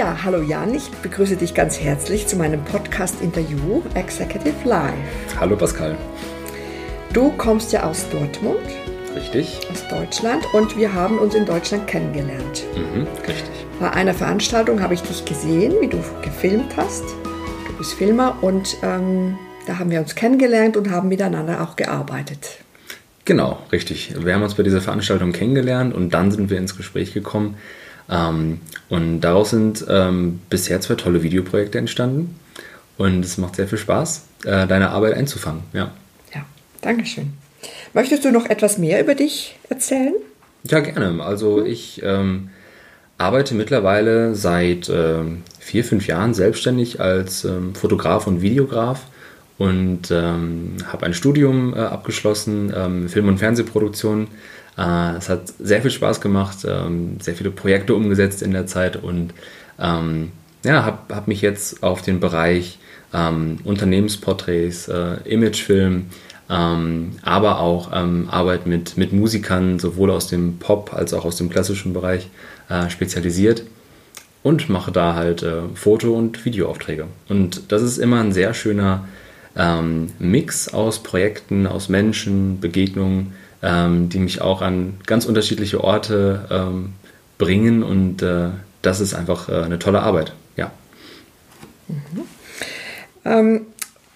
Ja, hallo Jan, ich begrüße dich ganz herzlich zu meinem Podcast-Interview Executive Live. Hallo Pascal. Du kommst ja aus Dortmund. Richtig. Aus Deutschland und wir haben uns in Deutschland kennengelernt. Mhm, richtig. Bei einer Veranstaltung habe ich dich gesehen, wie du gefilmt hast. Du bist Filmer und ähm, da haben wir uns kennengelernt und haben miteinander auch gearbeitet. Genau, richtig. Wir haben uns bei dieser Veranstaltung kennengelernt und dann sind wir ins Gespräch gekommen. Ähm, und daraus sind ähm, bisher zwei tolle Videoprojekte entstanden. Und es macht sehr viel Spaß, äh, deine Arbeit einzufangen. Ja. Ja, Dankeschön. Möchtest du noch etwas mehr über dich erzählen? Ja, gerne. Also ich ähm, arbeite mittlerweile seit äh, vier, fünf Jahren selbstständig als ähm, Fotograf und Videograf und ähm, habe ein Studium äh, abgeschlossen, ähm, Film- und Fernsehproduktion. Äh, es hat sehr viel Spaß gemacht, ähm, sehr viele Projekte umgesetzt in der Zeit und ähm, ja, habe hab mich jetzt auf den Bereich ähm, Unternehmensporträts, äh, Imagefilm, ähm, aber auch Arbeit mit, mit Musikern, sowohl aus dem Pop als auch aus dem klassischen Bereich, äh, spezialisiert und mache da halt äh, Foto- und Videoaufträge. Und das ist immer ein sehr schöner ähm, Mix aus Projekten, aus Menschen, Begegnungen, ähm, die mich auch an ganz unterschiedliche Orte ähm, bringen und äh, das ist einfach äh, eine tolle Arbeit. Ja. Mhm. Ähm,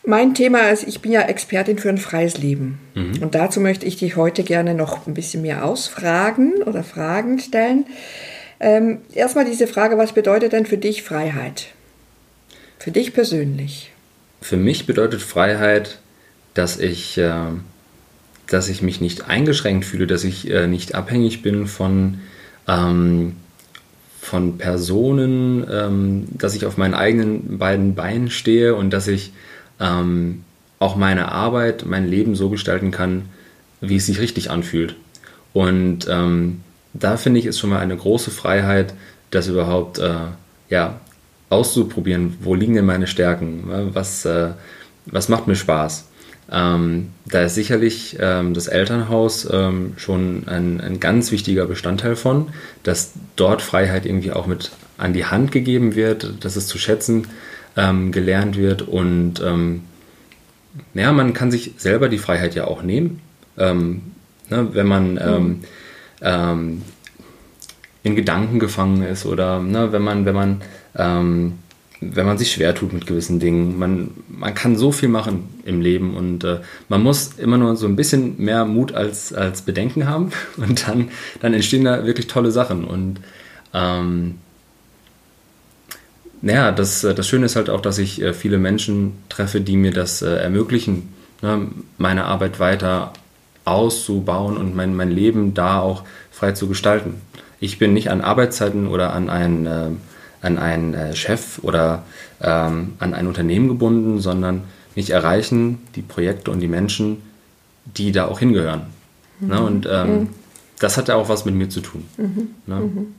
mein Thema ist, ich bin ja Expertin für ein freies Leben. Mhm. Und dazu möchte ich dich heute gerne noch ein bisschen mehr ausfragen oder Fragen stellen. Ähm, erstmal diese Frage, was bedeutet denn für dich Freiheit? Für dich persönlich? Für mich bedeutet Freiheit, dass ich, äh, dass ich mich nicht eingeschränkt fühle, dass ich äh, nicht abhängig bin von, ähm, von Personen, ähm, dass ich auf meinen eigenen beiden Beinen stehe und dass ich ähm, auch meine Arbeit, mein Leben so gestalten kann, wie es sich richtig anfühlt. Und ähm, da finde ich, ist schon mal eine große Freiheit, das überhaupt äh, ja, auszuprobieren, wo liegen denn meine Stärken, was, äh, was macht mir Spaß. Ähm, da ist sicherlich ähm, das Elternhaus ähm, schon ein, ein ganz wichtiger Bestandteil von, dass dort Freiheit irgendwie auch mit an die Hand gegeben wird, dass es zu schätzen ähm, gelernt wird und ähm, ja, man kann sich selber die Freiheit ja auch nehmen, ähm, ne, wenn man mhm. in Gedanken gefangen ist oder ne, wenn man, wenn man wenn man sich schwer tut mit gewissen Dingen. Man, man kann so viel machen im Leben und äh, man muss immer nur so ein bisschen mehr Mut als, als Bedenken haben und dann, dann entstehen da wirklich tolle Sachen. Und ähm, naja, das, das Schöne ist halt auch, dass ich äh, viele Menschen treffe, die mir das äh, ermöglichen, ne, meine Arbeit weiter auszubauen und mein, mein Leben da auch frei zu gestalten. Ich bin nicht an Arbeitszeiten oder an ein äh, an einen äh, Chef oder ähm, an ein Unternehmen gebunden, sondern mich erreichen die Projekte und die Menschen, die da auch hingehören. Mhm. Ne? Und ähm, mhm. das hat ja auch was mit mir zu tun. Mhm. Ne? Mhm.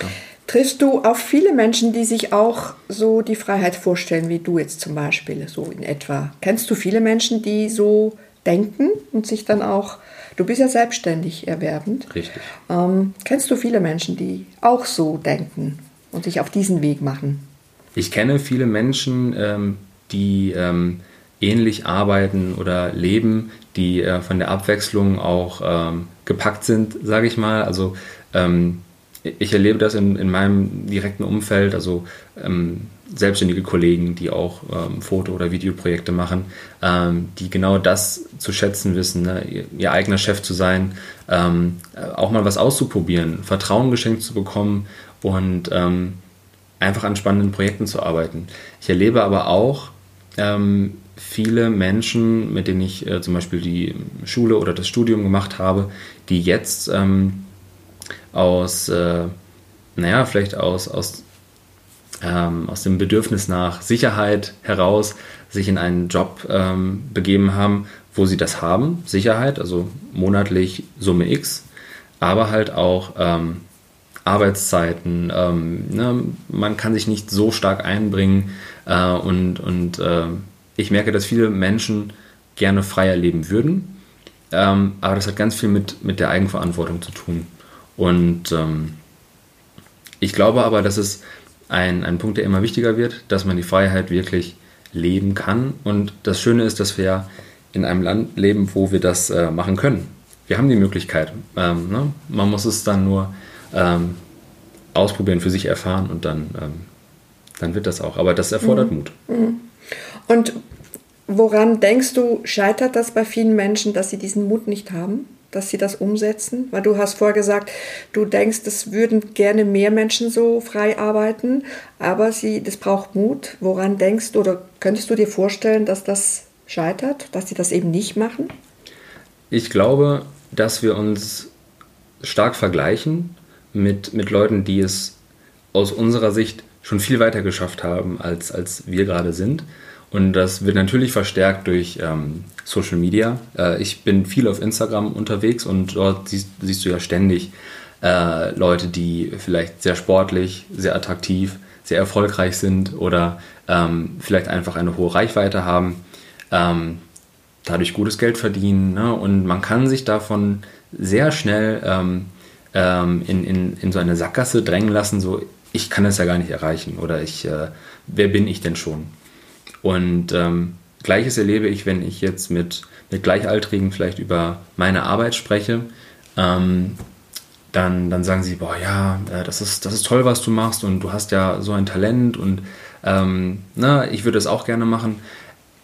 Ja. Triffst du auf viele Menschen, die sich auch so die Freiheit vorstellen, wie du jetzt zum Beispiel, so in etwa? Kennst du viele Menschen, die so denken und sich dann auch, du bist ja selbstständig erwerbend. Richtig. Ähm, kennst du viele Menschen, die auch so denken? Und sich auf diesen Weg machen? Ich kenne viele Menschen, ähm, die ähm, ähnlich arbeiten oder leben, die äh, von der Abwechslung auch ähm, gepackt sind, sage ich mal. Also ähm, ich erlebe das in, in meinem direkten Umfeld, also ähm, selbstständige Kollegen, die auch ähm, Foto- oder Videoprojekte machen, die genau das zu schätzen wissen, ne? ihr, ihr, eigener Chef zu sein, ähm, auch mal was auszuprobieren, Vertrauen geschenkt zu bekommen und ähm, einfach an spannenden Projekten zu arbeiten. Ich erlebe aber auch ähm, viele Menschen, mit denen ich äh, zum Beispiel die Schule oder das Studium gemacht habe, die jetzt ähm, aus, äh, naja, vielleicht aus, aus, ähm, aus dem Bedürfnis nach Sicherheit heraus sich in einen Job ähm, begeben haben, wo sie das haben, Sicherheit, also monatlich Summe X, aber halt auch ähm, Arbeitszeiten. Ähm, ne, man kann sich nicht so stark einbringen äh, und, und äh, ich merke, dass viele Menschen gerne freier leben würden, ähm, aber das hat ganz viel mit, mit der Eigenverantwortung zu tun. Und ähm, ich glaube aber, dass es ein, ein Punkt, der immer wichtiger wird, dass man die Freiheit wirklich leben kann. Und das Schöne ist, dass wir in einem Land leben, wo wir das äh, machen können. Wir haben die Möglichkeit. Ähm, ne? Man muss es dann nur ähm, ausprobieren, für sich erfahren und dann, ähm, dann wird das auch. Aber das erfordert mhm. Mut. Mhm. Und woran denkst du, scheitert das bei vielen Menschen, dass sie diesen Mut nicht haben? dass sie das umsetzen? Weil du hast vorher gesagt, du denkst, es würden gerne mehr Menschen so frei arbeiten, aber sie, das braucht Mut. Woran denkst du oder könntest du dir vorstellen, dass das scheitert, dass sie das eben nicht machen? Ich glaube, dass wir uns stark vergleichen mit, mit Leuten, die es aus unserer Sicht schon viel weiter geschafft haben, als, als wir gerade sind. Und das wird natürlich verstärkt durch ähm, Social Media. Äh, ich bin viel auf Instagram unterwegs und dort siehst, siehst du ja ständig äh, Leute, die vielleicht sehr sportlich, sehr attraktiv, sehr erfolgreich sind oder ähm, vielleicht einfach eine hohe Reichweite haben, ähm, dadurch gutes Geld verdienen. Ne? Und man kann sich davon sehr schnell ähm, in, in, in so eine Sackgasse drängen lassen, so ich kann das ja gar nicht erreichen oder ich, äh, wer bin ich denn schon? Und ähm, Gleiches erlebe ich, wenn ich jetzt mit, mit Gleichaltrigen vielleicht über meine Arbeit spreche. Ähm, dann, dann sagen sie, boah, ja, äh, das ist, das ist toll, was du machst und du hast ja so ein Talent und ähm, na, ich würde es auch gerne machen.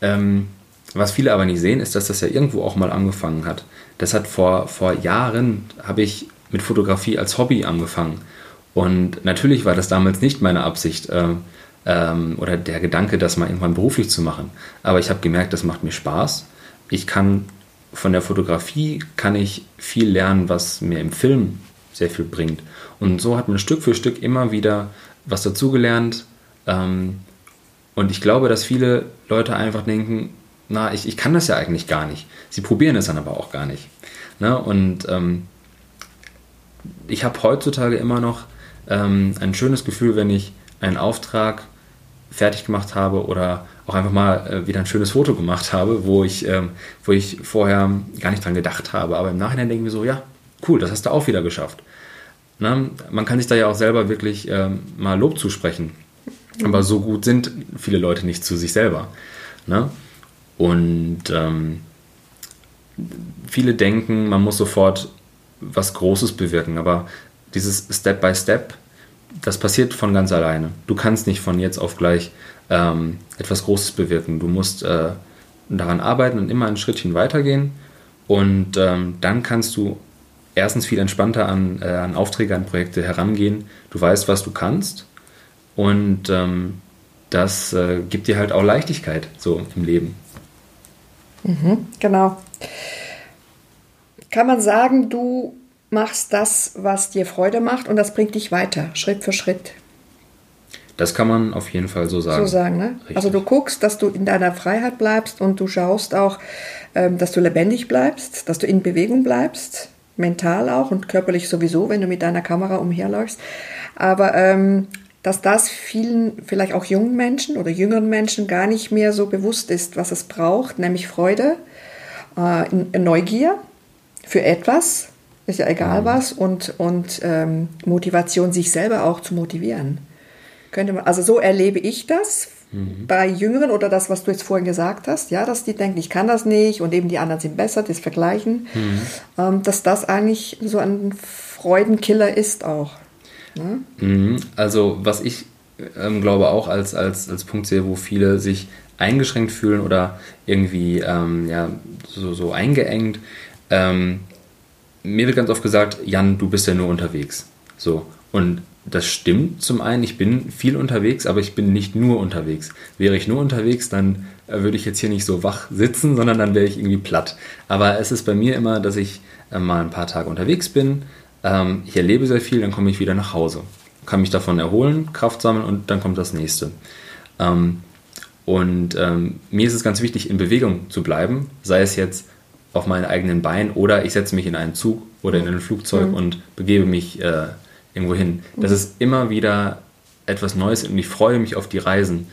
Ähm, was viele aber nicht sehen, ist, dass das ja irgendwo auch mal angefangen hat. Das hat vor, vor Jahren, habe ich mit Fotografie als Hobby angefangen. Und natürlich war das damals nicht meine Absicht. Äh, ähm, oder der Gedanke, das mal irgendwann beruflich zu machen. Aber ich habe gemerkt, das macht mir Spaß. Ich kann von der Fotografie kann ich viel lernen, was mir im Film sehr viel bringt. Und so hat man Stück für Stück immer wieder was dazugelernt. Ähm, und ich glaube, dass viele Leute einfach denken, na, ich, ich kann das ja eigentlich gar nicht. Sie probieren es dann aber auch gar nicht. Ne? Und ähm, ich habe heutzutage immer noch ähm, ein schönes Gefühl, wenn ich einen Auftrag fertig gemacht habe oder auch einfach mal äh, wieder ein schönes Foto gemacht habe, wo ich, ähm, wo ich vorher gar nicht dran gedacht habe. Aber im Nachhinein denken wir so, ja, cool, das hast du auch wieder geschafft. Na, ne? man kann sich da ja auch selber wirklich ähm, mal Lob zusprechen. Aber so gut sind viele Leute nicht zu sich selber. Ne? Und ähm, viele denken, man muss sofort was Großes bewirken. Aber dieses Step by Step das passiert von ganz alleine. Du kannst nicht von jetzt auf gleich ähm, etwas Großes bewirken. Du musst äh, daran arbeiten und immer ein Schrittchen weitergehen. Und ähm, dann kannst du erstens viel entspannter an, äh, an Aufträge, an Projekte herangehen. Du weißt, was du kannst. Und ähm, das äh, gibt dir halt auch Leichtigkeit so im Leben. Mhm, genau. Kann man sagen, du machst das, was dir Freude macht und das bringt dich weiter, Schritt für Schritt. Das kann man auf jeden Fall so sagen. So sagen, ne? Also du guckst, dass du in deiner Freiheit bleibst und du schaust auch, ähm, dass du lebendig bleibst, dass du in Bewegung bleibst, mental auch und körperlich sowieso, wenn du mit deiner Kamera umherläufst. Aber ähm, dass das vielen, vielleicht auch jungen Menschen oder jüngeren Menschen gar nicht mehr so bewusst ist, was es braucht, nämlich Freude, äh, Neugier für etwas, ist ja egal mhm. was, und, und ähm, Motivation, sich selber auch zu motivieren. Könnte man, also so erlebe ich das mhm. bei Jüngeren oder das, was du jetzt vorhin gesagt hast, ja, dass die denken, ich kann das nicht und eben die anderen sind besser, das Vergleichen, mhm. ähm, dass das eigentlich so ein Freudenkiller ist auch. Ne? Mhm. Also was ich ähm, glaube auch als, als, als Punkt sehe, wo viele sich eingeschränkt fühlen oder irgendwie ähm, ja, so, so eingeengt, ähm, mir wird ganz oft gesagt, Jan, du bist ja nur unterwegs. So. Und das stimmt zum einen, ich bin viel unterwegs, aber ich bin nicht nur unterwegs. Wäre ich nur unterwegs, dann äh, würde ich jetzt hier nicht so wach sitzen, sondern dann wäre ich irgendwie platt. Aber es ist bei mir immer, dass ich äh, mal ein paar Tage unterwegs bin, ähm, ich erlebe sehr viel, dann komme ich wieder nach Hause. Kann mich davon erholen, Kraft sammeln und dann kommt das nächste. Ähm, und ähm, mir ist es ganz wichtig, in Bewegung zu bleiben, sei es jetzt auf meinen eigenen Beinen oder ich setze mich in einen Zug oder in ein Flugzeug mhm. und begebe mich äh, irgendwo hin. Das mhm. ist immer wieder etwas Neues und ich freue mich auf die Reisen.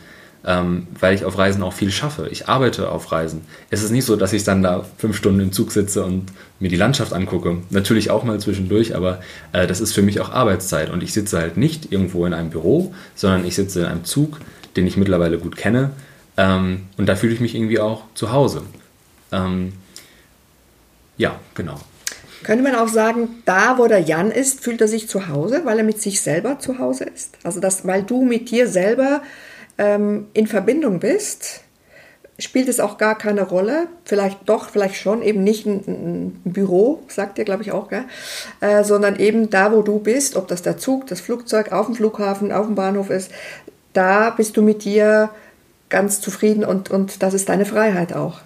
ähm, weil ich auf Reisen auch viel schaffe. Ich arbeite auf Reisen. Es ist nicht so, dass ich dann da fünf Stunden im Zug sitze und mir die Landschaft angucke. Natürlich auch mal zwischendurch, aber äh, das ist für mich auch Arbeitszeit. Und ich sitze halt nicht irgendwo in einem Büro, sondern ich sitze in einem Zug, den ich mittlerweile gut kenne. Ähm, und da fühle ich mich irgendwie auch zu Hause. Ähm, ja, genau. Könnte man auch sagen, da wo der Jan ist, fühlt er sich zu Hause, weil er mit sich selber zu Hause ist? Also das, weil du mit dir selber ähm, in Verbindung bist, spielt es auch gar keine Rolle. Vielleicht doch, vielleicht schon, eben nicht ein, ein Büro, sagt ihr, glaube ich, auch? Äh, sondern eben da, wo du bist, ob das der Zug, das Flugzeug auf dem Flughafen, auf dem Bahnhof ist, da bist du mit dir ganz zufrieden und, und das ist deine Freiheit auch.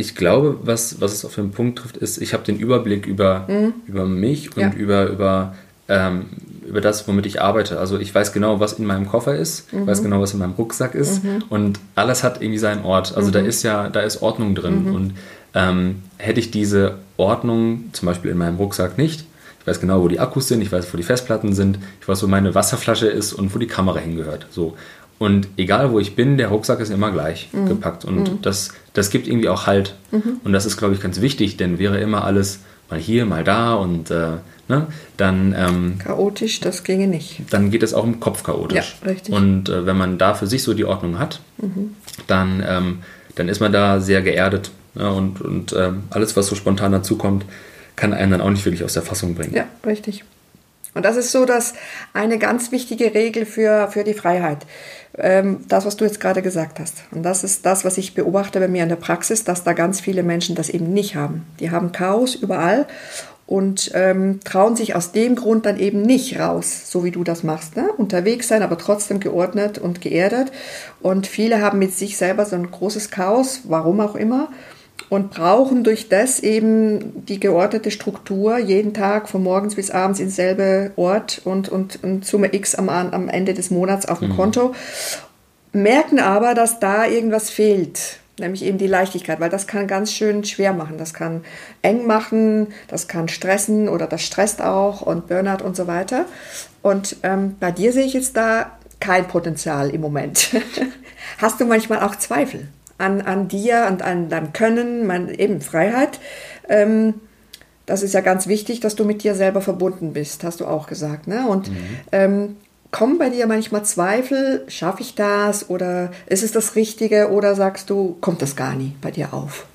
Ich glaube, was, was es auf den Punkt trifft, ist, ich habe den Überblick über, mhm. über mich und ja. über, über ähm, über das, womit ich arbeite. Also ich weiß genau, was in meinem Koffer ist, mhm. weiß genau, was in meinem Rucksack ist mhm. und alles hat irgendwie seinen Ort. Also mhm. da ist ja, da ist Ordnung drin mhm. und ähm, hätte ich diese Ordnung zum Beispiel in meinem Rucksack nicht, ich weiß genau, wo die Akkus sind, ich weiß, wo die Festplatten sind, ich weiß, wo meine Wasserflasche ist und wo die Kamera hingehört. So. Und egal wo ich bin, der Rucksack ist immer gleich mhm. gepackt. Und mhm. das, das gibt irgendwie auch Halt. Mhm. Und das ist, glaube ich, ganz wichtig, denn wäre immer alles mal hier, mal da und äh, ne, dann. Ähm, chaotisch, das ginge nicht. Dann geht es auch im Kopf chaotisch. Ja, richtig. Und äh, wenn man da für sich so die Ordnung hat, mhm. dann, ähm, dann ist man da sehr geerdet. Ja, und und ähm, alles, was so spontan dazukommt, kann einen dann auch nicht wirklich aus der Fassung bringen. Ja, richtig. Und das ist so, dass eine ganz wichtige Regel für, für die Freiheit. Ähm, das, was du jetzt gerade gesagt hast. Und das ist das, was ich beobachte bei mir in der Praxis, dass da ganz viele Menschen das eben nicht haben. Die haben Chaos überall und ähm, trauen sich aus dem Grund dann eben nicht raus, so wie du das machst. Ne? Unterwegs sein, aber trotzdem geordnet und geerdet. Und viele haben mit sich selber so ein großes Chaos, warum auch immer, und brauchen durch das eben die geordnete Struktur jeden Tag von morgens bis abends in selbe Ort und, und, und Summe X am, am Ende des Monats auf dem mhm. Konto. Merken aber, dass da irgendwas fehlt nämlich eben die Leichtigkeit, weil das kann ganz schön schwer machen. Das kann eng machen, das kann stressen oder das stresst auch und Burnout und so weiter. Und ähm, bei dir sehe ich jetzt da kein Potenzial im Moment. Hast du manchmal auch Zweifel an, an dir und an deinem Können, man, eben Freiheit? Ähm, das ist ja ganz wichtig, dass du mit dir selber verbunden bist, hast du auch gesagt. Ne? Und mhm. ähm, kommen bei dir manchmal Zweifel, schaffe ich das oder ist es das Richtige oder sagst du, kommt das gar nie bei dir auf?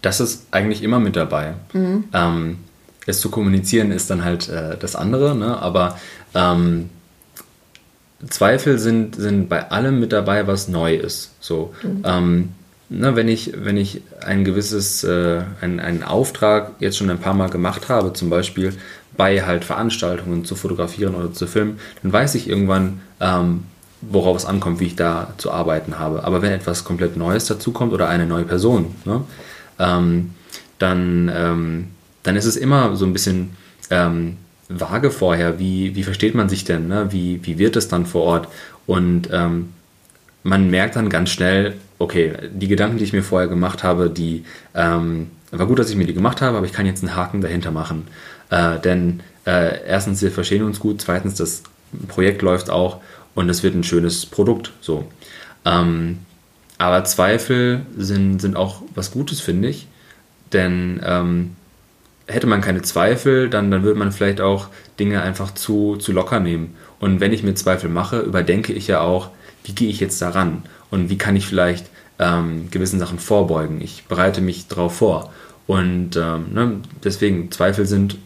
Das ist eigentlich immer mit dabei. Mhm. Ähm, es zu kommunizieren ist dann halt äh, das andere, ne? aber ähm, Zweifel sind, sind bei allem mit dabei, was neu ist. So, mhm. ähm, na, wenn, ich, wenn ich ein gewisses, äh, ein, einen Auftrag jetzt schon ein paar Mal gemacht habe, zum Beispiel bei halt Veranstaltungen zu fotografieren oder zu filmen, dann weiß ich irgendwann, ähm, worauf es ankommt, wie ich da zu arbeiten habe. Aber wenn etwas komplett Neues dazukommt oder eine neue Person, ne, ähm, dann, ähm, dann ist es immer so ein bisschen ähm, vage vorher, wie, wie versteht man sich denn, ne? wie, wie wird es dann vor Ort? Und ähm, man merkt dann ganz schnell, okay, die Gedanken, die ich mir vorher gemacht habe, die ähm, war gut, dass ich mir die gemacht habe, aber ich kann jetzt einen Haken dahinter machen. Äh, denn äh, erstens, wir verstehen uns gut, zweitens, das Projekt läuft auch und es wird ein schönes Produkt. So. Ähm, aber Zweifel sind, sind auch was Gutes, finde ich. Denn ähm, hätte man keine Zweifel, dann, dann würde man vielleicht auch Dinge einfach zu, zu locker nehmen. Und wenn ich mir Zweifel mache, überdenke ich ja auch, wie gehe ich jetzt daran und wie kann ich vielleicht ähm, gewissen Sachen vorbeugen. Ich bereite mich darauf vor. Und ähm, ne, deswegen, Zweifel sind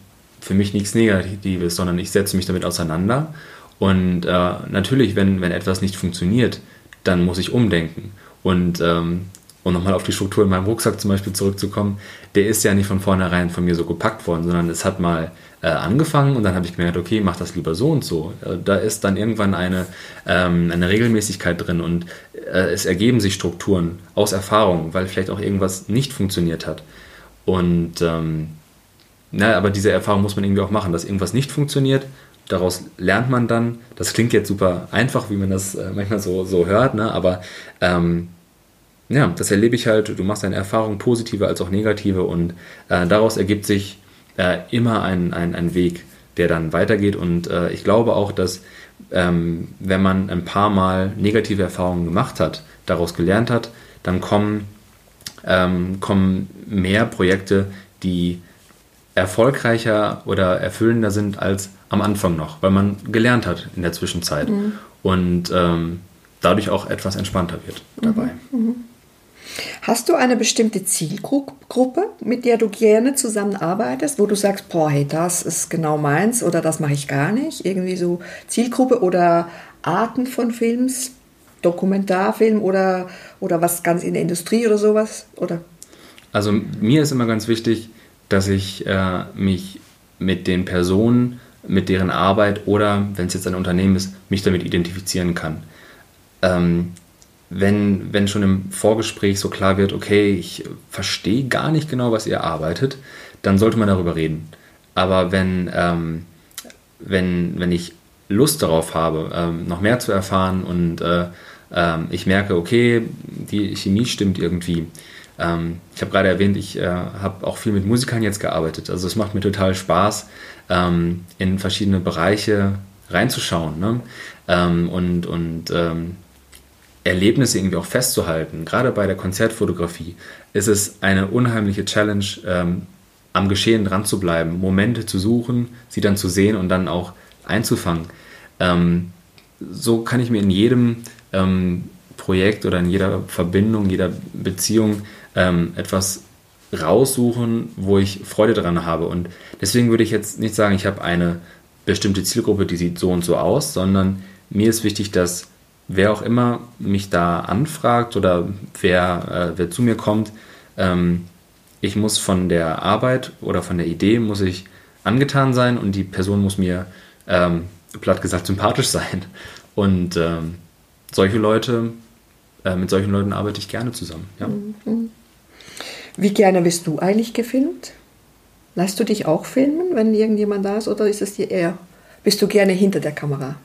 für mich nichts Negatives, sondern ich setze mich damit auseinander. Und äh, natürlich, wenn, wenn etwas nicht funktioniert, dann muss ich umdenken. Und ähm, um nochmal auf die Struktur in meinem Rucksack zum Beispiel zurückzukommen, der ist ja nicht von vornherein von mir so gepackt worden, sondern es hat mal äh, angefangen und dann habe ich gemerkt, okay, mach das lieber so und so. Äh, da ist dann irgendwann eine, ähm, eine Regelmäßigkeit drin und äh, es ergeben sich Strukturen aus Erfahrung, weil vielleicht auch irgendwas nicht funktioniert hat. Und ähm, na, aber diese Erfahrung muss man irgendwie auch machen, dass irgendwas nicht funktioniert. Daraus lernt man dann. Das klingt jetzt super einfach, wie man das äh, manchmal so, so hört, ne? aber ähm, ja, das erlebe ich halt. Du machst deine Erfahrung, positive als auch negative, und äh, daraus ergibt sich äh, immer ein, ein, ein Weg, der dann weitergeht. Und äh, ich glaube auch, dass ähm, wenn man ein paar Mal negative Erfahrungen gemacht hat, daraus gelernt hat, dann kommen, ähm, kommen mehr Projekte, die erfolgreicher oder erfüllender sind als am Anfang noch, weil man gelernt hat in der Zwischenzeit mhm. und ähm, dadurch auch etwas entspannter wird dabei. Mhm. mhm. Hast du eine bestimmte Zielgruppe, mit der du gerne zusammenarbeitest, wo du sagst, boah, hey, das ist genau meins oder das mache ich gar nicht? Irgendwie so Zielgruppe oder Arten von Films, Dokumentarfilm oder, oder was ganz in der Industrie oder sowas? Oder? Also mir ist immer ganz wichtig, dass ich äh, mich mit den Personen, mit deren Arbeit oder, wenn es jetzt ein Unternehmen ist, mich damit identifizieren kann. Ähm, wenn, wenn schon im Vorgespräch so klar wird, okay, ich verstehe gar nicht genau, was ihr arbeitet, dann sollte man darüber reden. Aber wenn, ähm, wenn, wenn ich Lust darauf habe, ähm, noch mehr zu erfahren und äh, äh, ich merke, okay, die Chemie stimmt irgendwie. Ähm, ich habe gerade erwähnt, ich äh, habe auch viel mit Musikern jetzt gearbeitet. Also es macht mir total Spaß, ähm, in verschiedene Bereiche reinzuschauen ne? Ähm, und, und ähm, Erlebnisse irgendwie auch festzuhalten. Gerade bei der Konzertfotografie ist es eine unheimliche Challenge, ähm, am Geschehen dran zu bleiben, Momente zu suchen, sie dann zu sehen und dann auch einzufangen. Ähm, so kann ich mir in jedem ähm, Projekt oder in jeder Verbindung, jeder Beziehung ähm, etwas raussuchen, wo ich Freude daran habe. Und deswegen würde ich jetzt nicht sagen, ich habe eine bestimmte Zielgruppe, die sieht so und so aus, sondern mir ist wichtig, dass wer auch immer mich da anfragt oder wer, äh, wer zu mir kommt, ähm, ich muss von der Arbeit oder von der Idee muss ich angetan sein und die Person muss mir ähm, platt gesagt sympathisch sein. Und ähm, solche Leute, äh, mit solchen Leuten arbeite ich gerne zusammen. Ja. Wie gerne bist du eigentlich gefilmt? Lässt du dich auch filmen, wenn irgendjemand da ist, oder ist es dir eher, bist du gerne hinter der Kamera?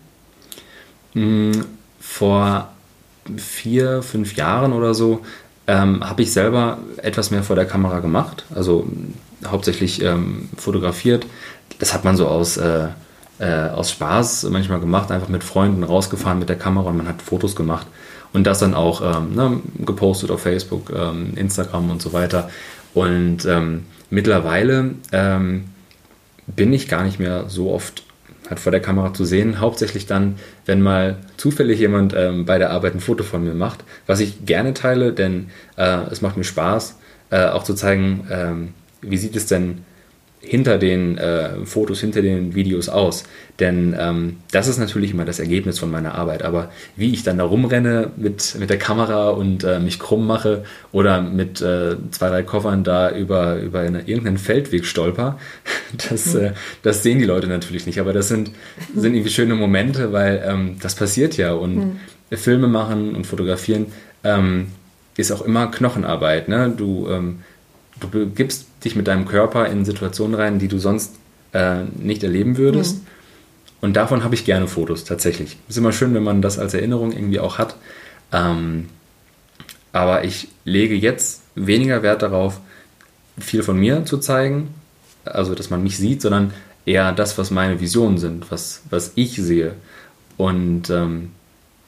Vor vier, fünf Jahren oder so ähm, habe ich selber etwas mehr vor der Kamera gemacht, also hauptsächlich ähm, fotografiert. Das hat man so aus, äh, äh, aus Spaß manchmal gemacht, einfach mit Freunden rausgefahren mit der Kamera und man hat Fotos gemacht und das dann auch ähm, ne, gepostet auf Facebook, ähm, Instagram und so weiter. Und ähm, mittlerweile ähm, bin ich gar nicht mehr so oft halt vor der Kamera zu sehen. Hauptsächlich dann, wenn mal zufällig jemand ähm, bei der Arbeit ein Foto von mir macht, was ich gerne teile, denn äh, es macht mir Spaß, äh, auch zu zeigen, ähm, wie sieht es denn hinter den äh, Fotos, hinter den Videos aus. Denn ähm, das ist natürlich immer das Ergebnis von meiner Arbeit. Aber wie ich dann da rumrenne mit, mit der Kamera und äh, mich krumm mache oder mit äh, zwei, drei Koffern da über, über eine, irgendeinen Feldweg stolper, das, mhm. das sehen die Leute natürlich nicht. Aber das sind, sind irgendwie schöne Momente, weil ähm, das passiert ja. Und mhm. Filme machen und fotografieren ähm, ist auch immer Knochenarbeit. Ne? Du, ähm, du begibst dich mit deinem Körper in Situationen rein, die du sonst äh, nicht erleben würdest. Mhm. Und davon habe ich gerne Fotos, tatsächlich. Ist immer schön, wenn man das als Erinnerung irgendwie auch hat. Ähm, aber ich lege jetzt weniger Wert darauf, viel von mir zu zeigen, also dass man mich sieht, sondern eher das, was meine Visionen sind, was, was ich sehe. Und ähm,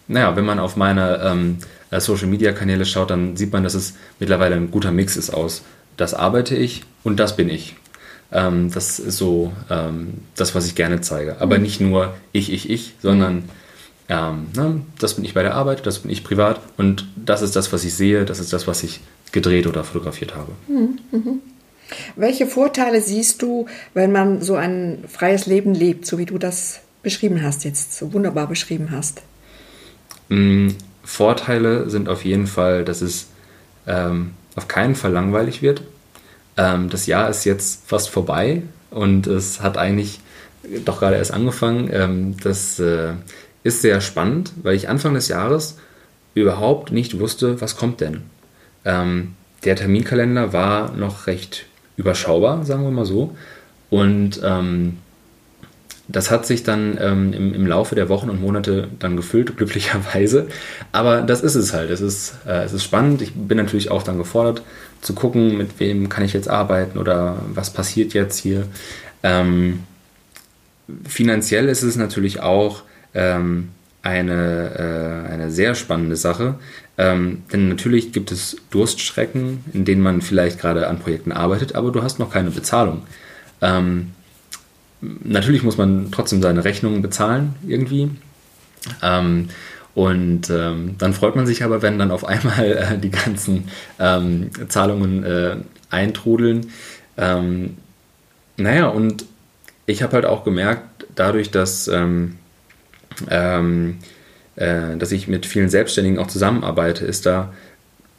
naja, wenn man auf meine ähm, äh, Social-Media-Kanäle schaut, dann sieht man, dass es mittlerweile ein guter Mix ist aus das arbeite ich und das bin ich. Ähm, das ist so ähm, das, was ich gerne zeige. Aber mhm. nicht nur ich, ich, ich, sondern ähm, ne, das bin ich bei der Arbeit, das bin ich privat und das ist das, was ich sehe, das ist das, was ich gedreht oder fotografiert habe. Mhm. Mhm. Welche Vorteile siehst du, wenn man so ein freies Leben lebt, so wie du das beschrieben hast jetzt, so wunderbar beschrieben hast? Mm, Vorteile sind auf jeden Fall, dass es ähm, auf keinen Fall langweilig wird. Ähm, das Jahr ist jetzt fast vorbei und es hat eigentlich doch gerade erst angefangen. Ähm, das äh, ist sehr spannend, weil ich Anfang des Jahres überhaupt nicht wusste, was kommt denn. Ähm, der Terminkalender war noch recht überschaubar, sagen wir mal so. Und ähm, das hat sich dann ähm, im, im, Laufe der Wochen und Monate dann gefüllt, glücklicherweise. Aber das ist es halt. Es ist, äh, es ist spannend. Ich bin natürlich auch dann gefordert zu gucken, mit wem kann ich jetzt arbeiten oder was passiert jetzt hier. Ähm, finanziell ist es natürlich auch ähm, eine, äh, eine sehr spannende Sache. Ähm, denn natürlich gibt es Durststrecken, in denen man vielleicht gerade an Projekten arbeitet, aber du hast noch keine Bezahlung. Ähm, natürlich muss man trotzdem seine Rechnungen bezahlen irgendwie. Ähm, und ähm, dann freut man sich aber, wenn dann auf einmal äh, die ganzen ähm, Zahlungen äh, eintrudeln. Ähm, naja, und ich habe halt auch gemerkt, dadurch, dass, ähm, ähm, äh, dass ich mit vielen Selbstständigen auch zusammenarbeite, ist da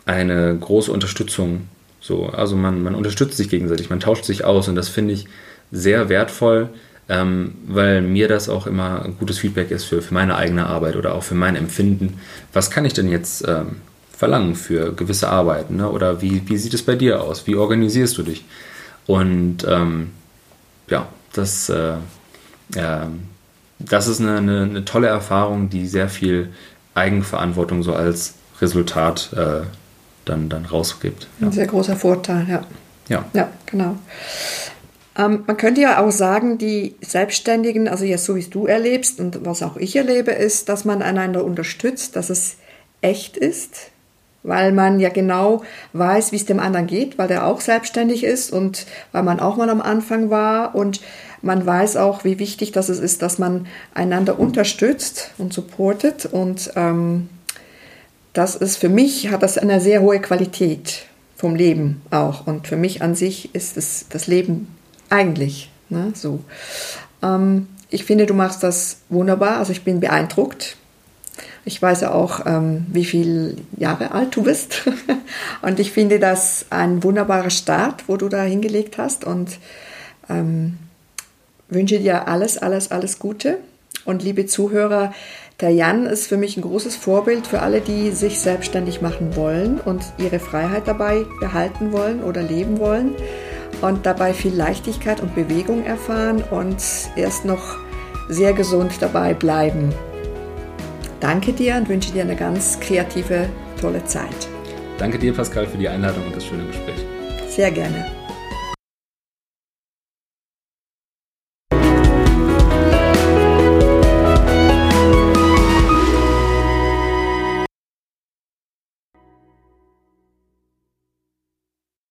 eine große Unterstützung. So, also man, man unterstützt sich gegenseitig, man tauscht sich aus und das finde ich sehr wertvoll, ähm, weil mir das auch immer ein gutes Feedback ist für, für meine eigene Arbeit oder auch für mein Empfinden. Was kann ich denn jetzt ähm, verlangen für gewisse Arbeiten? Ne? Oder wie, wie sieht es bei dir aus? Wie organisierst du dich? Und ähm, ja, das, äh, äh, das ist eine, eine, eine, tolle Erfahrung, die sehr viel Eigenverantwortung so als Resultat äh, dann, dann rausgibt. Ja. Ein sehr großer Vorteil, ja. Ja, ja genau. Ähm, man könnte ja auch sagen, die Selbstständigen, also jetzt so wie es du erlebst und was auch ich erlebe, ist, dass man einander unterstützt, dass es echt ist, weil man ja genau weiß, wie es dem anderen geht, weil der auch selbstständig ist und weil man auch mal am Anfang war. Und man weiß auch, wie wichtig das ist, dass man einander unterstützt und supportet. Und ähm, das ist für mich, hat das eine sehr hohe Qualität vom Leben auch. Und für mich an sich ist es das Leben eigentlich. Ne? So. Ähm, ich finde, du machst das wunderbar. Also ich bin beeindruckt. Ich weiß ja auch, ähm, wie viele Jahre alt du bist. und ich finde das ein wunderbarer Start, wo du da hingelegt hast. Und ähm, wünsche dir alles, alles, alles Gute. Und liebe Zuhörer, der Jan ist für mich ein großes Vorbild für alle, die sich selbstständig machen wollen und ihre Freiheit dabei behalten wollen oder leben wollen und dabei viel Leichtigkeit und Bewegung erfahren und erst noch sehr gesund dabei bleiben. Danke dir und wünsche dir eine ganz kreative, tolle Zeit. Danke dir, Pascal, für die Einladung und das schöne Gespräch. Sehr gerne.